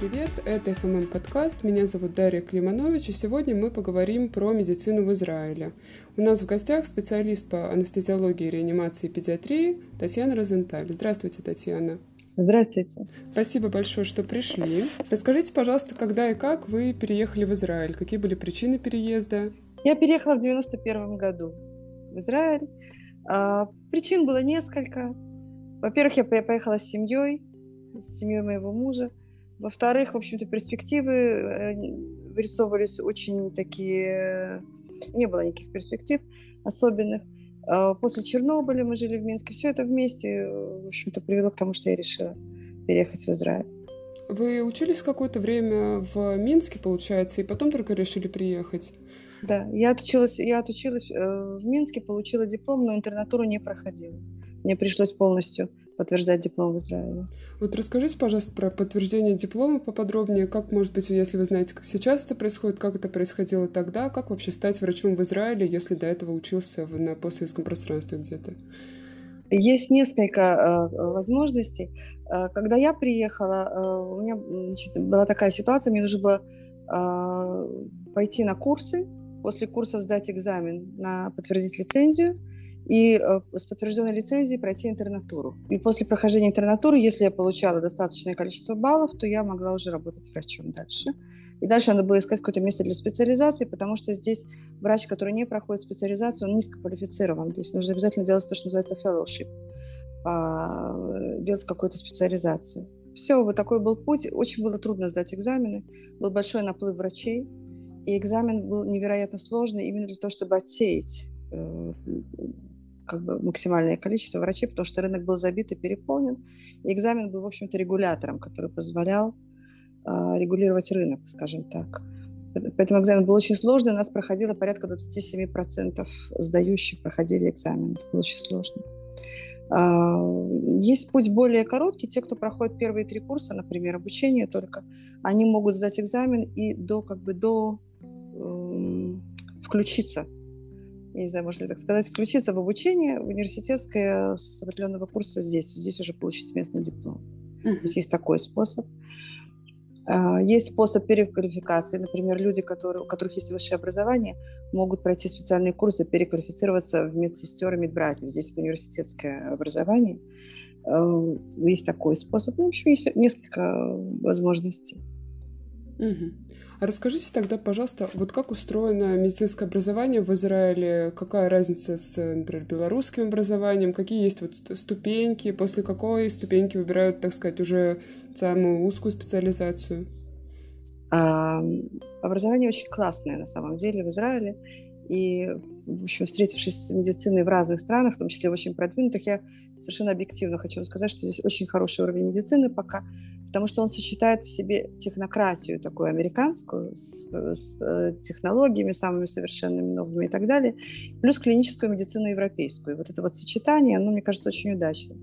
привет! Это FMM подкаст. Меня зовут Дарья Климанович, и сегодня мы поговорим про медицину в Израиле. У нас в гостях специалист по анестезиологии, реанимации и педиатрии Татьяна Розенталь. Здравствуйте, Татьяна. Здравствуйте. Спасибо большое, что пришли. Расскажите, пожалуйста, когда и как вы переехали в Израиль? Какие были причины переезда? Я переехала в 91 году в Израиль. А, причин было несколько. Во-первых, я поехала с семьей, с семьей моего мужа. Во-вторых, в общем-то, перспективы э, вырисовывались очень такие... Не было никаких перспектив особенных. А, после Чернобыля мы жили в Минске. Все это вместе, в общем-то, привело к тому, что я решила переехать в Израиль. Вы учились какое-то время в Минске, получается, и потом только решили приехать? Да, я отучилась, я отучилась э, в Минске, получила диплом, но интернатуру не проходила. Мне пришлось полностью подтверждать диплом в Израиле. Вот расскажите, пожалуйста, про подтверждение диплома поподробнее. Как, может быть, если вы знаете, как сейчас это происходит, как это происходило тогда, как вообще стать врачом в Израиле, если до этого учился на постсоветском пространстве где-то? Есть несколько э, возможностей. Э, когда я приехала, э, у меня значит, была такая ситуация, мне нужно было э, пойти на курсы, после курсов сдать экзамен на подтвердить лицензию – и э, с подтвержденной лицензией пройти интернатуру. И после прохождения интернатуры, если я получала достаточное количество баллов, то я могла уже работать врачом дальше. И дальше надо было искать какое-то место для специализации, потому что здесь врач, который не проходит специализацию, он низкоквалифицирован. То есть нужно обязательно делать то, что называется fellowship, делать какую-то специализацию. Все, вот такой был путь. Очень было трудно сдать экзамены. Был большой наплыв врачей. И экзамен был невероятно сложный именно для того, чтобы отсеять э, как бы максимальное количество врачей, потому что рынок был забит и переполнен. И экзамен был, в общем-то, регулятором, который позволял э, регулировать рынок, скажем так. Поэтому экзамен был очень сложный. У нас проходило порядка 27% сдающих проходили экзамен. Это было очень сложно. Есть путь более короткий. Те, кто проходит первые три курса, например, обучение только, они могут сдать экзамен и до, как бы, до э, включиться не знаю, можно ли так сказать, включиться в обучение в университетское с определенного курса здесь, здесь уже получить местный диплом. Mm-hmm. То есть есть такой способ. А, есть способ переквалификации. Например, люди, которые, у которых есть высшее образование, могут пройти специальные курсы, переквалифицироваться в медсестер и медбратьев. Здесь это университетское образование. А, есть такой способ. Ну, в общем, есть несколько возможностей. Угу. Расскажите тогда, пожалуйста, вот как устроено медицинское образование в Израиле? Какая разница с, например, белорусским образованием? Какие есть вот ступеньки? После какой ступеньки выбирают, так сказать, уже самую узкую специализацию? А, образование очень классное на самом деле в Израиле. И, в общем, встретившись с медициной в разных странах, в том числе очень продвинутых, я совершенно объективно хочу сказать, что здесь очень хороший уровень медицины пока потому что он сочетает в себе технократию такую американскую с, с э, технологиями самыми совершенными новыми и так далее, плюс клиническую медицину европейскую. Вот это вот сочетание, оно, мне кажется, очень удачным.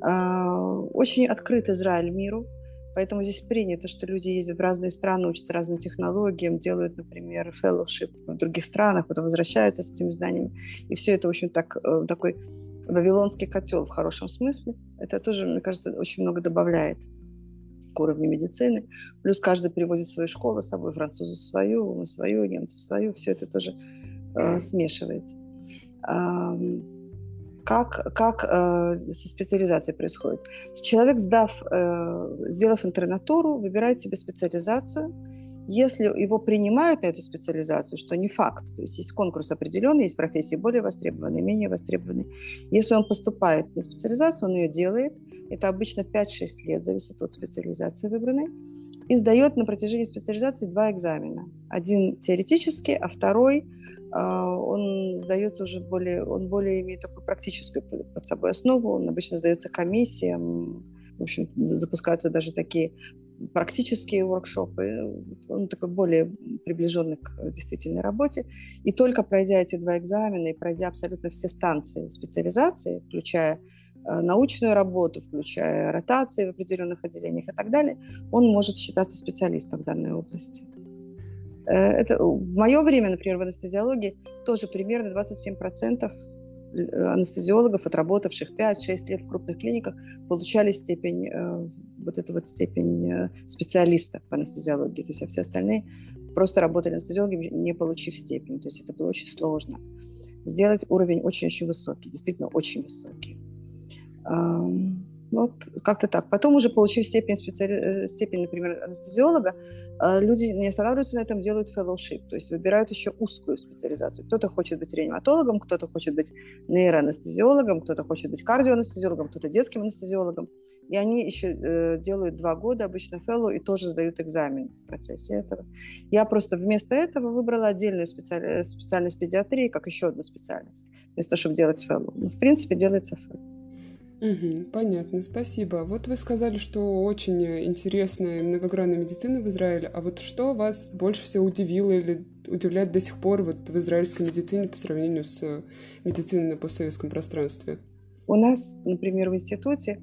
А, очень открыт Израиль миру, Поэтому здесь принято, что люди ездят в разные страны, учатся разным технологиям, делают, например, fellowship в других странах, потом возвращаются с этими знаниями. И все это, в общем, так, э, такой вавилонский котел в хорошем смысле. Это тоже, мне кажется, очень много добавляет к уровню медицины. Плюс каждый привозит свою школу с собой, французы свою, мы свою, немцы свою. Все это тоже э, смешивается. Э, как, как э, со специализацией происходит? Человек, сдав, э, сделав интернатуру, выбирает себе специализацию. Если его принимают на эту специализацию, что не факт, то есть есть конкурс определенный, есть профессии более востребованные, менее востребованные. Если он поступает на специализацию, он ее делает – это обычно 5-6 лет, зависит от специализации выбранной, и сдает на протяжении специализации два экзамена. Один теоретический, а второй а, он сдается уже более, он более имеет такую практическую под собой основу, он обычно сдается комиссиям, в общем, запускаются даже такие практические воркшопы, он такой более приближенный к действительной работе. И только пройдя эти два экзамена и пройдя абсолютно все станции специализации, включая научную работу, включая ротации в определенных отделениях и так далее, он может считаться специалистом в данной области. Э, это, в мое время, например, в анестезиологии тоже примерно 27% э, анестезиологов, отработавших 5-6 лет в крупных клиниках, получали степень вот эту вот степень э, специалиста по анестезиологии. То есть, а все остальные просто работали анестезиологами, не получив степень. То есть это было очень сложно. Сделать уровень очень-очень высокий, действительно очень высокий. Вот как-то так. Потом уже получив степень, специали... Э, степень например, анестезиолога, э, люди не останавливаются на этом, делают fellowship, то есть выбирают еще узкую специализацию. Кто-то хочет быть реаниматологом, кто-то хочет быть нейроанестезиологом, кто-то хочет быть кардиоанестезиологом, кто-то детским анестезиологом. И они еще э, делают два года обычно fellow и тоже сдают экзамен в процессе этого. Я просто вместо этого выбрала отдельную специаль... специальность педиатрии, как еще одну специальность, вместо того, чтобы делать fellow. Ну, в принципе, делается fellow. Угу, понятно, спасибо. Вот вы сказали, что очень интересная и многогранная медицина в Израиле, а вот что вас больше всего удивило или удивляет до сих пор вот в израильской медицине по сравнению с медициной на постсоветском пространстве? У нас, например, в институте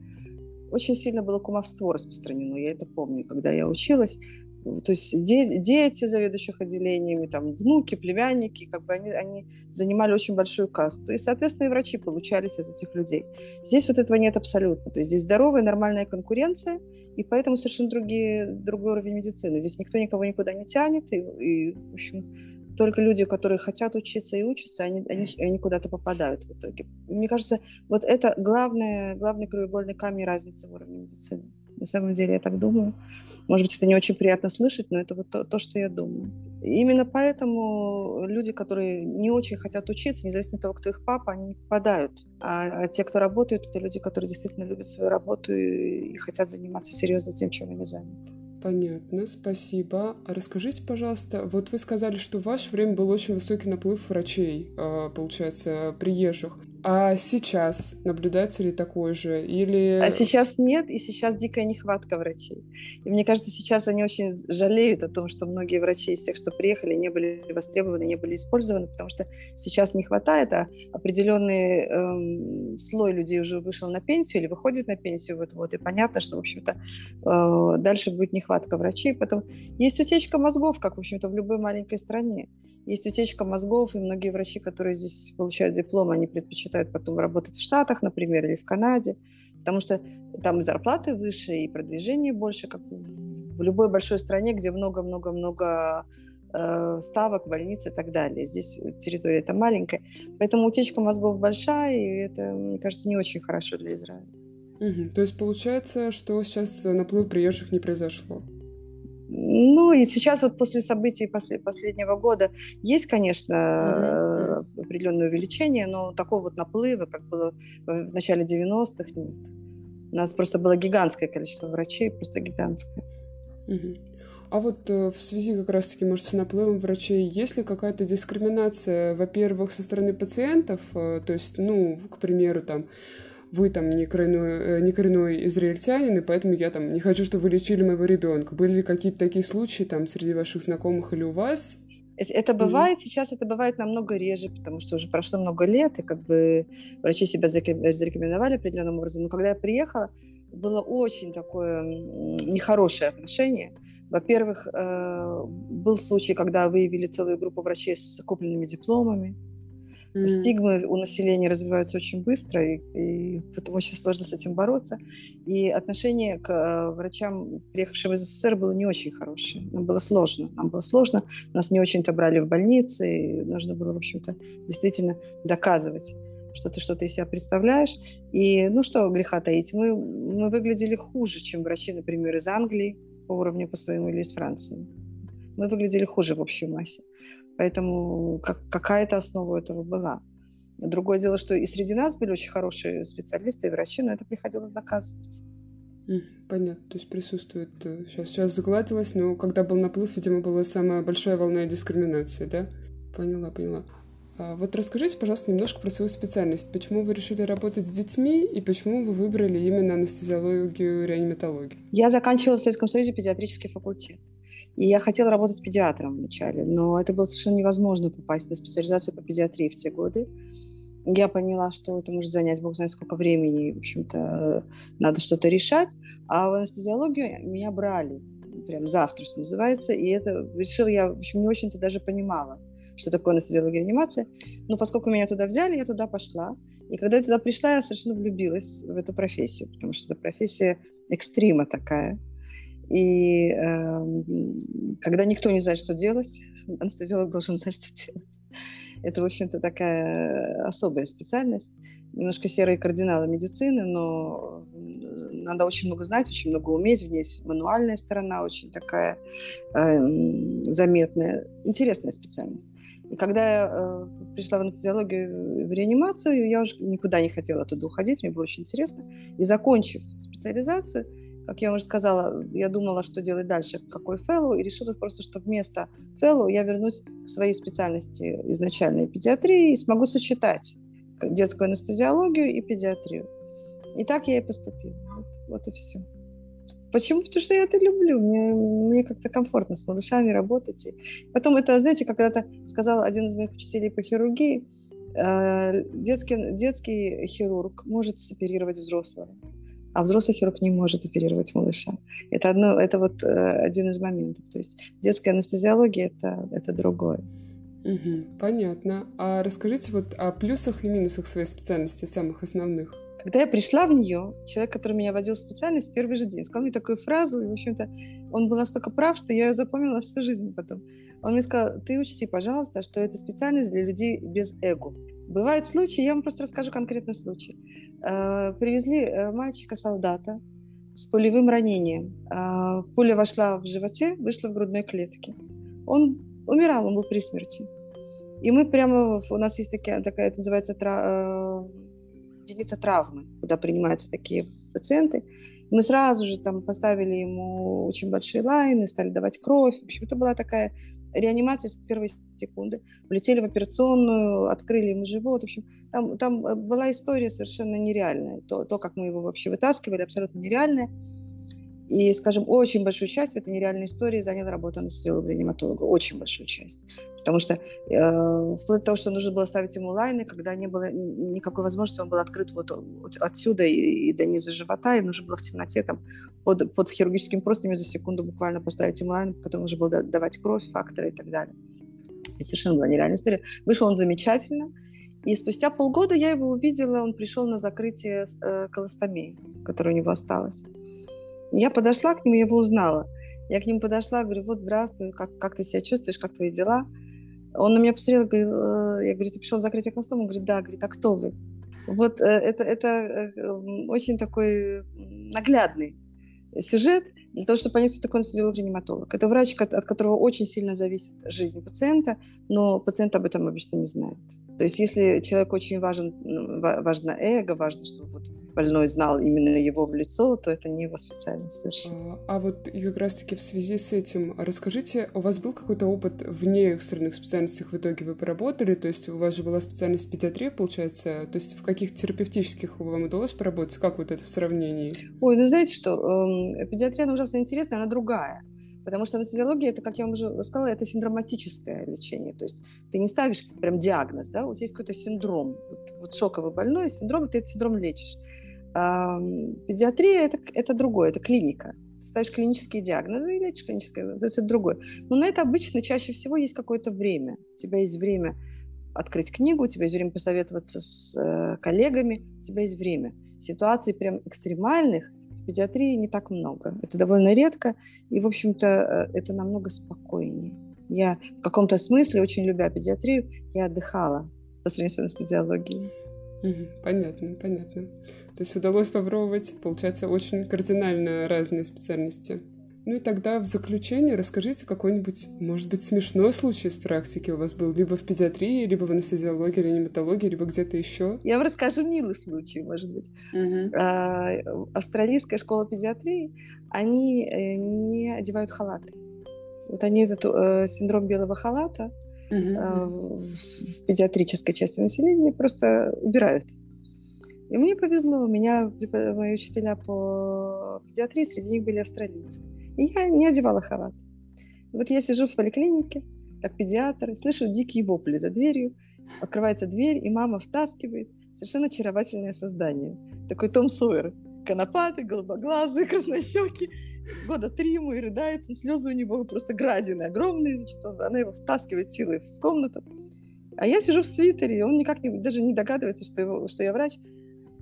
очень сильно было кумовство распространено, я это помню, когда я училась то есть де- дети заведующих отделениями, там, внуки, племянники, как бы они, они занимали очень большую касту. И, соответственно, и врачи получались из этих людей. Здесь вот этого нет абсолютно. То есть здесь здоровая, нормальная конкуренция, и поэтому совершенно другие, другой уровень медицины. Здесь никто никого никуда не тянет, и, и в общем, только люди, которые хотят учиться и учатся, они, они, они куда-то попадают в итоге. Мне кажется, вот это главное, главный краеугольный камень разницы в уровне медицины. На самом деле я так думаю. Может быть, это не очень приятно слышать, но это вот то, то что я думаю. именно поэтому люди, которые не очень хотят учиться, независимо от того, кто их папа, они попадают. А, а те, кто работают, это люди, которые действительно любят свою работу и, и хотят заниматься серьезно тем, чем они заняты. Понятно, спасибо. А расскажите, пожалуйста, вот вы сказали, что в ваше время был очень высокий наплыв врачей, а, получается, приезжих. А сейчас наблюдается ли такой же? Или... А сейчас нет, и сейчас дикая нехватка врачей. И мне кажется, сейчас они очень жалеют о том, что многие врачи из тех, что приехали, не были востребованы, не были использованы, потому что сейчас не хватает, а определенный эм, слой людей уже вышел на пенсию или выходит на пенсию. Вот, вот, и понятно, что, в общем-то, э, дальше будет нехватка врачей. Потом есть утечка мозгов, как, в общем-то, в любой маленькой стране. Есть утечка мозгов, и многие врачи, которые здесь получают диплом, они предпочитают потом работать в Штатах, например, или в Канаде, потому что там и зарплаты выше, и продвижение больше, как в любой большой стране, где много-много-много э, ставок, больниц и так далее. Здесь территория это маленькая, поэтому утечка мозгов большая, и это, мне кажется, не очень хорошо для Израиля. Угу. То есть получается, что сейчас наплыв приезжих не произошло? Ну и сейчас вот после событий после, последнего года есть, конечно, mm-hmm. определенное увеличение, но такого вот наплыва, как было в начале 90-х, нет. У нас просто было гигантское количество врачей, просто гигантское. Mm-hmm. А вот э, в связи как раз-таки, может, с наплывом врачей, есть ли какая-то дискриминация, во-первых, со стороны пациентов, э, то есть, ну, к примеру, там, вы там не коренной, э, не коренной израильтянин, и поэтому я там не хочу, чтобы вы лечили моего ребенка. Были ли какие-то такие случаи там среди ваших знакомых или у вас? Это бывает, mm-hmm. сейчас это бывает намного реже, потому что уже прошло много лет, и как бы врачи себя зарекомендовали определенным образом. Но когда я приехала, было очень такое нехорошее отношение. Во-первых, э, был случай, когда выявили целую группу врачей с купленными дипломами, Mm. Стигмы у населения развиваются очень быстро, и, и поэтому очень сложно с этим бороться. И отношение к э, врачам, приехавшим из СССР, было не очень хорошее. Нам было сложно. Нам было сложно. Нас не очень-то брали в больницы, и нужно было, в общем-то, действительно доказывать что ты что-то из себя представляешь. И, ну что греха таить, мы, мы выглядели хуже, чем врачи, например, из Англии по уровню по своему или из Франции. Мы выглядели хуже в общей массе. Поэтому как, какая-то основа этого была. Другое дело, что и среди нас были очень хорошие специалисты и врачи, но это приходилось доказывать. Понятно, то есть присутствует... Сейчас, э, сейчас загладилось, но когда был наплыв, видимо, была самая большая волна дискриминации, да? Поняла, поняла. А вот расскажите, пожалуйста, немножко про свою специальность. Почему вы решили работать с детьми и почему вы выбрали именно анестезиологию, реаниматологию? Я заканчивала в Советском Союзе педиатрический факультет. И я хотела работать педиатром вначале, но это было совершенно невозможно попасть на специализацию по педиатрии в те годы. Я поняла, что это может занять бог знает сколько времени, в общем-то, надо что-то решать. А в анестезиологию меня брали прям завтра, что называется, и это решила я, в общем, не очень-то даже понимала, что такое анестезиология реанимация. Но поскольку меня туда взяли, я туда пошла. И когда я туда пришла, я совершенно влюбилась в эту профессию, потому что эта профессия экстрима такая. И э, когда никто не знает, что делать, анестезиолог должен знать, что делать. Это, в общем-то, такая особая специальность. Немножко серые кардиналы медицины, но надо очень много знать, очень много уметь. В ней мануальная сторона очень такая э, заметная. Интересная специальность. И когда я э, пришла в анестезиологию, в реанимацию, я уже никуда не хотела оттуда уходить, мне было очень интересно. И закончив специализацию, как я уже сказала, я думала, что делать дальше, какой фэллоу, и решила просто, что вместо фэллоу я вернусь к своей специальности изначальной педиатрии и смогу сочетать детскую анестезиологию и педиатрию. И так я и поступила. Вот, вот и все. Почему? Потому что я это люблю. Мне, мне как-то комфортно с малышами работать. И потом это, знаете, когда-то сказал один из моих учителей по хирургии, э, детский, детский хирург может оперировать взрослого а взрослый хирург не может оперировать малыша. Это, одно, это вот э, один из моментов. То есть детская анестезиология это, это другое. Угу, понятно. А расскажите вот о плюсах и минусах своей специальности, самых основных. Когда я пришла в нее, человек, который меня водил в специальность, первый же день сказал мне такую фразу, и, в общем-то, он был настолько прав, что я ее запомнила всю жизнь потом. Он мне сказал, ты учти, пожалуйста, что это специальность для людей без эго. Бывают случаи, я вам просто расскажу конкретный случай. Э, привезли э, мальчика-солдата с пулевым ранением. Э, пуля вошла в животе, вышла в грудной клетке. Он умирал, он был при смерти. И мы прямо, у нас есть такая, такая это называется тра, единица травмы, куда принимаются такие пациенты. Мы сразу же там поставили ему очень большие лайны, стали давать кровь. В общем, это была такая реанимация с первой секунды. Влетели в операционную, открыли ему живот. В общем, там, там э, была история совершенно нереальная. То, то, как мы его вообще вытаскивали, абсолютно нереальная. И, скажем, очень большую часть в этой нереальной истории заняла работа анестезиолога-реаниматолога. Очень большую часть. Потому что э, вплоть до того, что нужно было ставить ему лайны, когда не было никакой возможности, он был открыт вот, отсюда и, и до низа живота, и нужно было в темноте там под, под хирургическим простыми за секунду буквально поставить ему лайн, потом нужно было давать кровь, факторы и так далее. И совершенно была нереальная история. Вышел он замечательно, и спустя полгода я его увидела, он пришел на закрытие э, колостомии, которая у него осталась. Я подошла к нему, я его узнала. Я к нему подошла, говорю, вот здравствуй, как, как ты себя чувствуешь, как твои дела? Он на меня посмотрел, э, я говорю, ты пришел закрыть окном? Он говорит, да, говорит, а кто вы? Вот э, это, это э, очень такой наглядный сюжет для того, чтобы понять, кто такой анестезиолог-реаниматолог. Это врач, от которого очень сильно зависит жизнь пациента, но пациент об этом обычно не знает. То есть если человек очень важен, важно эго, важно, чтобы вот больной знал именно его в лицо, то это не его специальность совершенно. А, а вот и как раз-таки в связи с этим, расскажите, у вас был какой-то опыт вне экстренных специальностях в итоге вы поработали? То есть у вас же была специальность педиатрия, получается? То есть в каких терапевтических вам удалось поработать? Как вот это в сравнении? Ой, ну знаете что, эм, педиатрия, она ужасно интересная, она другая. Потому что анестезиология, это, как я вам уже сказала, это синдроматическое лечение. То есть ты не ставишь прям диагноз, да, вот есть какой-то синдром. Вот, вот шоковый больной синдром, ты этот синдром лечишь. Педиатрия это, это другое, это клиника. Ставишь клинические диагнозы и лечишь клиническое, то есть это другое. Но на это обычно чаще всего есть какое-то время. У тебя есть время открыть книгу, у тебя есть время посоветоваться с э, коллегами, у тебя есть время. Ситуаций прям экстремальных в педиатрии не так много. Это довольно редко, и, в общем-то, э, это намного спокойнее. Я в каком-то смысле, очень любя педиатрию, я отдыхала по сравнению с анестезиологией. Понятно, понятно. То есть удалось попробовать, получается, очень кардинально разные специальности. Ну и тогда в заключение расскажите какой-нибудь, может быть, смешной случай из практики у вас был либо в педиатрии, либо в анестезиологии, реаниматологии, либо где-то еще. Я вам расскажу милый случай, может быть. Uh-huh. А, австралийская школа педиатрии, они э, не одевают халаты. Вот они этот э, синдром белого халата uh-huh. э, в, в педиатрической части населения просто убирают. И мне повезло, у меня мои учителя по педиатрии, среди них были австралийцы. И я не одевала халат. Вот я сижу в поликлинике, как педиатр, слышу дикие вопли за дверью, открывается дверь, и мама втаскивает совершенно очаровательное создание. Такой Том Сойер, конопатый, голубоглазый, краснощекий, года три ему и рыдает, слезы у него просто градины огромные, значит, она его втаскивает силой в комнату. А я сижу в свитере, и он никак не, даже не догадывается, что, его, что я врач.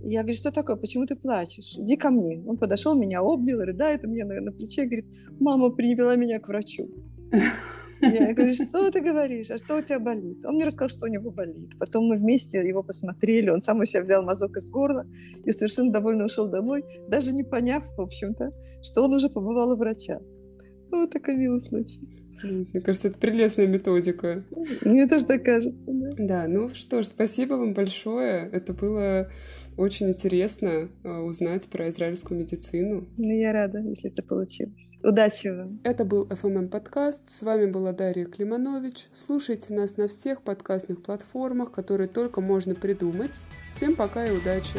Я говорю, что такое, почему ты плачешь? Иди ко мне. Он подошел, меня обнял, рыдает у меня на, на плече, говорит, мама привела меня к врачу. Я говорю, что ты говоришь, а что у тебя болит? Он мне рассказал, что у него болит. Потом мы вместе его посмотрели, он сам у себя взял мазок из горла и совершенно довольно ушел домой, даже не поняв, в общем-то, что он уже побывал у врача. Вот такой милый случай. Мне кажется, это прелестная методика. Мне тоже так кажется, да. Да, ну что ж, спасибо вам большое. Это было очень интересно э, узнать про израильскую медицину. Ну, я рада, если это получилось. Удачи вам. Это был FMM подкаст. С вами была Дарья Климанович. Слушайте нас на всех подкастных платформах, которые только можно придумать. Всем пока и удачи!